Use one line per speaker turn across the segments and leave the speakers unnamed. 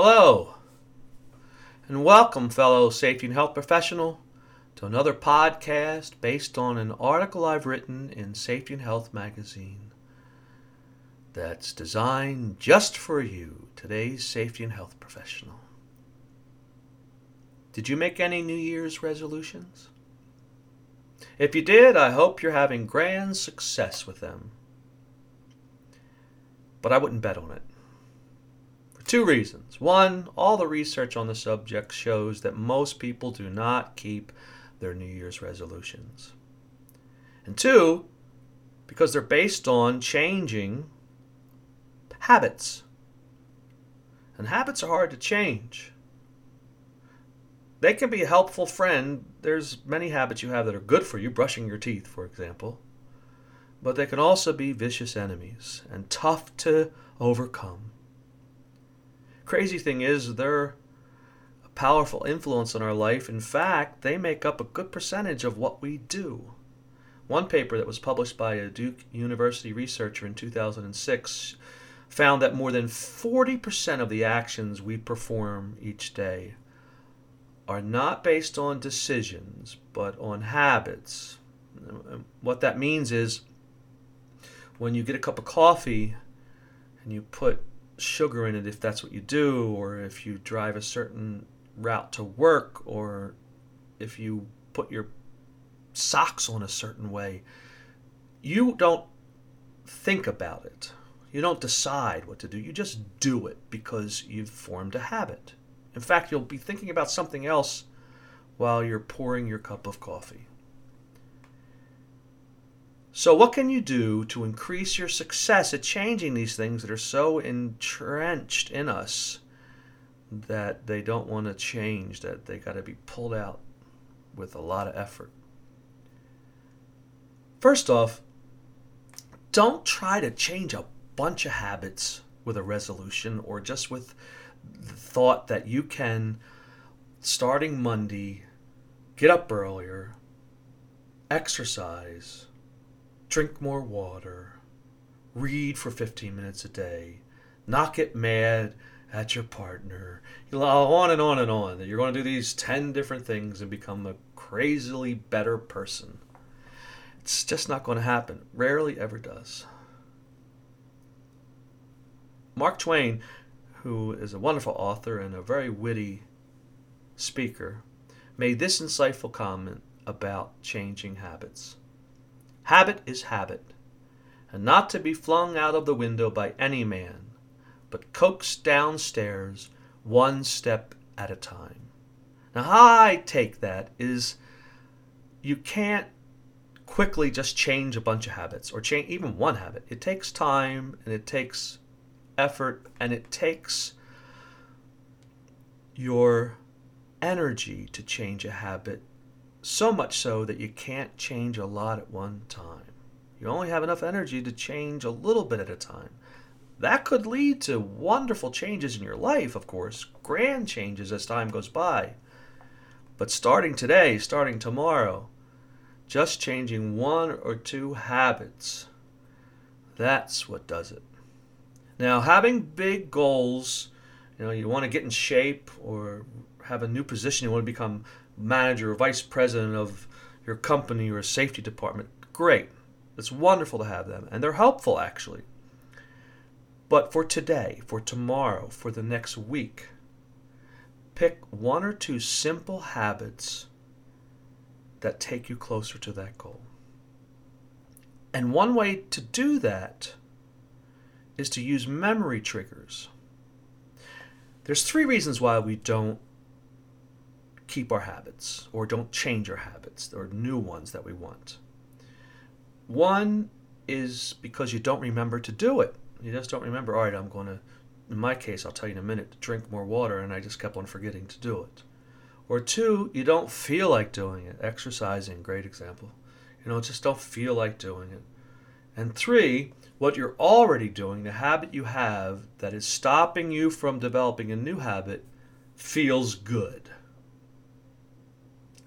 Hello, and welcome, fellow safety and health professional, to another podcast based on an article I've written in Safety and Health magazine that's designed just for you, today's safety and health professional. Did you make any New Year's resolutions? If you did, I hope you're having grand success with them. But I wouldn't bet on it. Two reasons. One, all the research on the subject shows that most people do not keep their New Year's resolutions. And two, because they're based on changing habits. And habits are hard to change they can be a helpful friend. There's many habits you have that are good for you, brushing your teeth, for example. But they can also be vicious enemies and tough to overcome. Crazy thing is, they're a powerful influence on our life. In fact, they make up a good percentage of what we do. One paper that was published by a Duke University researcher in 2006 found that more than 40% of the actions we perform each day are not based on decisions, but on habits. What that means is when you get a cup of coffee and you put sugar in it, if that's what you do, or if you drive a certain route to work, or if you put your socks on a certain way, you don't think about it. You don't decide what to do. You just do it because you've formed a habit. In fact, you'll be thinking about something else while you're pouring your cup of coffee. So, what can you do to increase your success at changing these things that are so entrenched in us that they don't want to change, that they got to be pulled out with a lot of effort? First off, don't try to change a bunch of habits with a resolution or just with the thought that you can, starting Monday, get up earlier, exercise, drink more water, read for 15 minutes a day, not get mad at your partner, on and on and on. That you're going to do these 10 different things and become a crazily better person. It's just not going to happen. Rarely ever does. Mark Twain who is a wonderful author and a very witty speaker, made this insightful comment about changing habits. Habit is habit, and not to be flung out of the window by any man, but coaxed downstairs one step at a time. Now, how I take that is you can't quickly just change a bunch of habits or change even one habit. It takes time and it takes effort and it takes your energy to change a habit so much so that you can't change a lot at one time. You only have enough energy to change a little bit at a time. That could lead to wonderful changes in your life, of course, grand changes as time goes by. But starting today, starting tomorrow, just changing one or two habits, that's what does it. Now, having big goals, you know, you want to get in shape or have a new position, you want to become manager or vice president of your company or safety department, great. It's wonderful to have them, and they're helpful actually. But for today, for tomorrow, for the next week, pick one or two simple habits that take you closer to that goal. And one way to do that is to use memory triggers. There's three reasons why we don't keep our habits or don't change our habits or new ones that we want. One is because you don't remember to do it. You just don't remember, all right, I'm going to, in my case, I'll tell you in a minute, drink more water, and I just kept on forgetting to do it. Or two, you don't feel like doing it. Exercising, great example. You know, just don't feel like doing it. And three, what you're already doing, the habit you have that is stopping you from developing a new habit, feels good.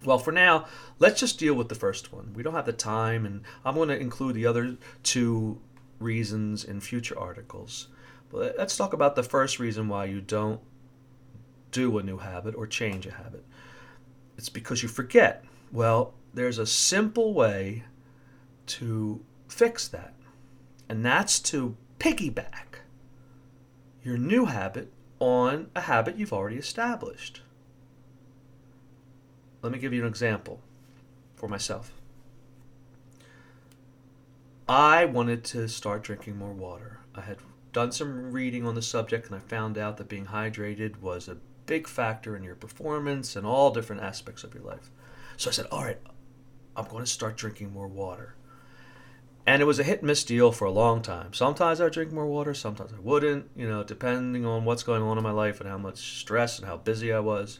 Well, for now, let's just deal with the first one. We don't have the time, and I'm going to include the other two reasons in future articles. But let's talk about the first reason why you don't do a new habit or change a habit. It's because you forget. Well, there's a simple way to fix that, and that's to piggyback your new habit on a habit you've already established. Let me give you an example for myself. I wanted to start drinking more water. I had done some reading on the subject and I found out that being hydrated was a big factor in your performance and all different aspects of your life. So I said, All right, I'm going to start drinking more water. And it was a hit and miss deal for a long time. Sometimes I'd drink more water, sometimes I wouldn't, you know, depending on what's going on in my life and how much stress and how busy I was.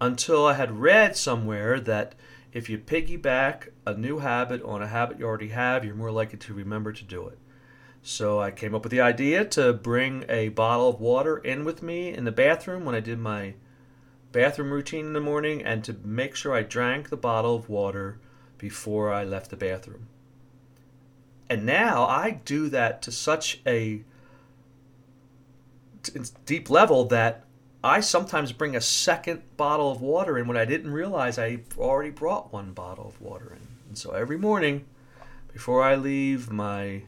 Until I had read somewhere that if you piggyback a new habit on a habit you already have, you're more likely to remember to do it. So I came up with the idea to bring a bottle of water in with me in the bathroom when I did my bathroom routine in the morning and to make sure I drank the bottle of water before I left the bathroom. And now I do that to such a deep level that I sometimes bring a second bottle of water in when I didn't realize I already brought one bottle of water in. And so every morning, before I leave my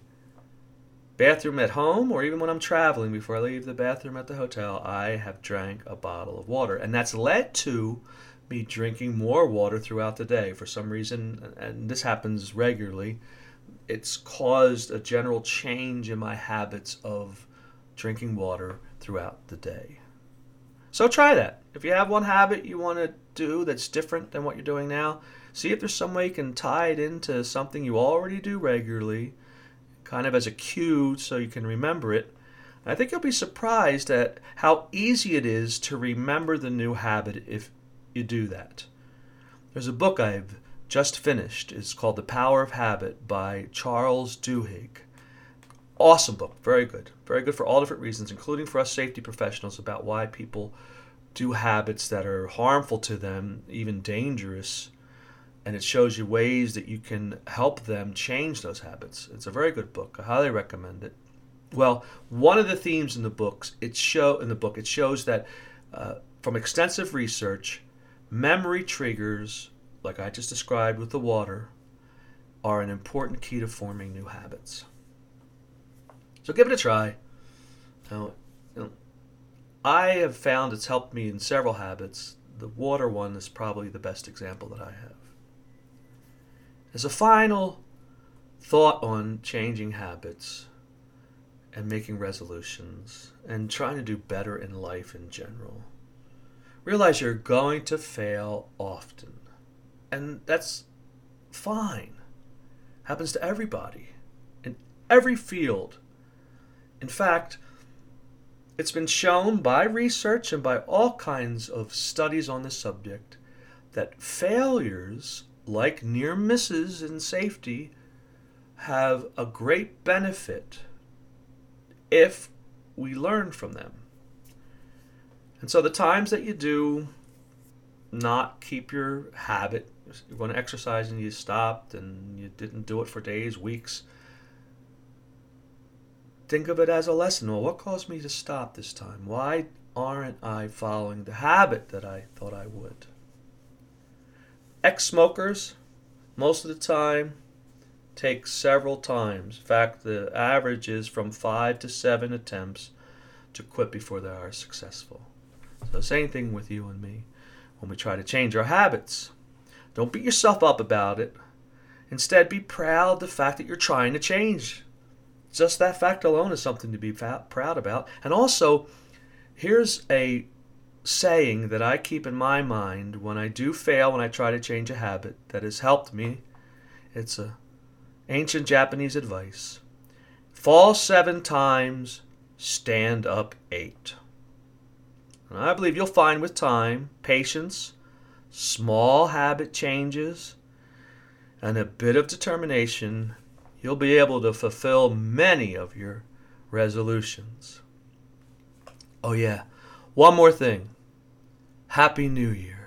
bathroom at home or even when I'm traveling, before I leave the bathroom at the hotel, I have drank a bottle of water. And that's led to me drinking more water throughout the day. For some reason, and this happens regularly, it's caused a general change in my habits of drinking water throughout the day. So try that. If you have one habit you want to do that's different than what you're doing now, see if there's some way you can tie it into something you already do regularly, kind of as a cue so you can remember it. I think you'll be surprised at how easy it is to remember the new habit if you do that. There's a book I've just finished. It's called The Power of Habit by Charles Duhigg. Awesome book, very good. Very good for all different reasons, including for us safety professionals about why people do habits that are harmful to them, even dangerous. And it shows you ways that you can help them change those habits. It's a very good book. I highly recommend it. Well, one of the themes in the books, it show in the book, it shows that uh, from extensive research, memory triggers, like I just described with the water, are an important key to forming new habits. So give it a try. Now, you know, I have found it's helped me in several habits. The water one is probably the best example that I have. As a final thought on changing habits and making resolutions and trying to do better in life in general, realize you're going to fail often. And that's fine. Happens to everybody in every field in fact, it's been shown by research and by all kinds of studies on the subject that failures, like near misses in safety, have a great benefit if we learn from them. And so the times that you do not keep your habit, you're going to exercise and you stopped and you didn't do it for days, weeks, Think of it as a lesson. Well, what caused me to stop this time? Why aren't I following the habit that I thought I would? Ex smokers, most of the time, take several times. In fact, the average is from five to seven attempts to quit before they are successful. So, same thing with you and me when we try to change our habits. Don't beat yourself up about it. Instead, be proud of the fact that you're trying to change just that fact alone is something to be proud about. And also, here's a saying that I keep in my mind when I do fail when I try to change a habit that has helped me. It's a ancient Japanese advice. Fall seven times, stand up eight. And I believe you'll find with time, patience, small habit changes, and a bit of determination you'll be able to fulfill many of your resolutions. Oh, yeah, one more thing. Happy New Year.